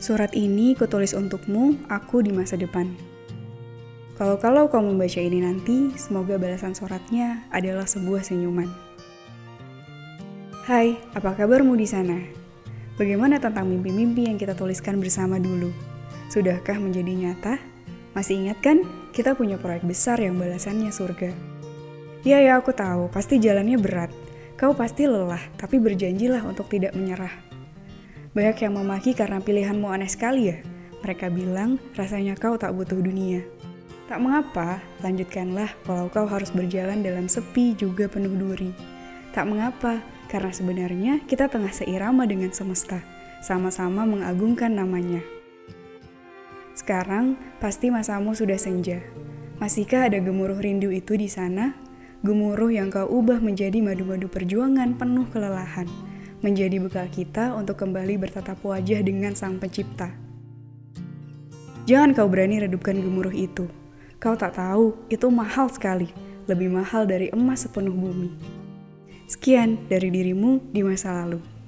Surat ini kutulis untukmu, aku di masa depan. Kalau-kalau kau membaca ini nanti, semoga balasan suratnya adalah sebuah senyuman. Hai, apa kabarmu di sana? Bagaimana tentang mimpi-mimpi yang kita tuliskan bersama dulu? Sudahkah menjadi nyata? Masih ingat kan? Kita punya proyek besar yang balasannya surga. Ya ya aku tahu, pasti jalannya berat. Kau pasti lelah, tapi berjanjilah untuk tidak menyerah. Banyak yang memaki karena pilihanmu aneh sekali ya. Mereka bilang rasanya kau tak butuh dunia. Tak mengapa, lanjutkanlah walau kau harus berjalan dalam sepi juga penuh duri. Tak mengapa, karena sebenarnya kita tengah seirama dengan semesta, sama-sama mengagungkan namanya. Sekarang, pasti masamu sudah senja. Masihkah ada gemuruh rindu itu di sana? Gemuruh yang kau ubah menjadi madu-madu perjuangan penuh kelelahan, menjadi bekal kita untuk kembali bertatap wajah dengan Sang Pencipta. Jangan kau berani redupkan gemuruh itu. Kau tak tahu, itu mahal sekali, lebih mahal dari emas sepenuh bumi. Sekian dari dirimu di masa lalu.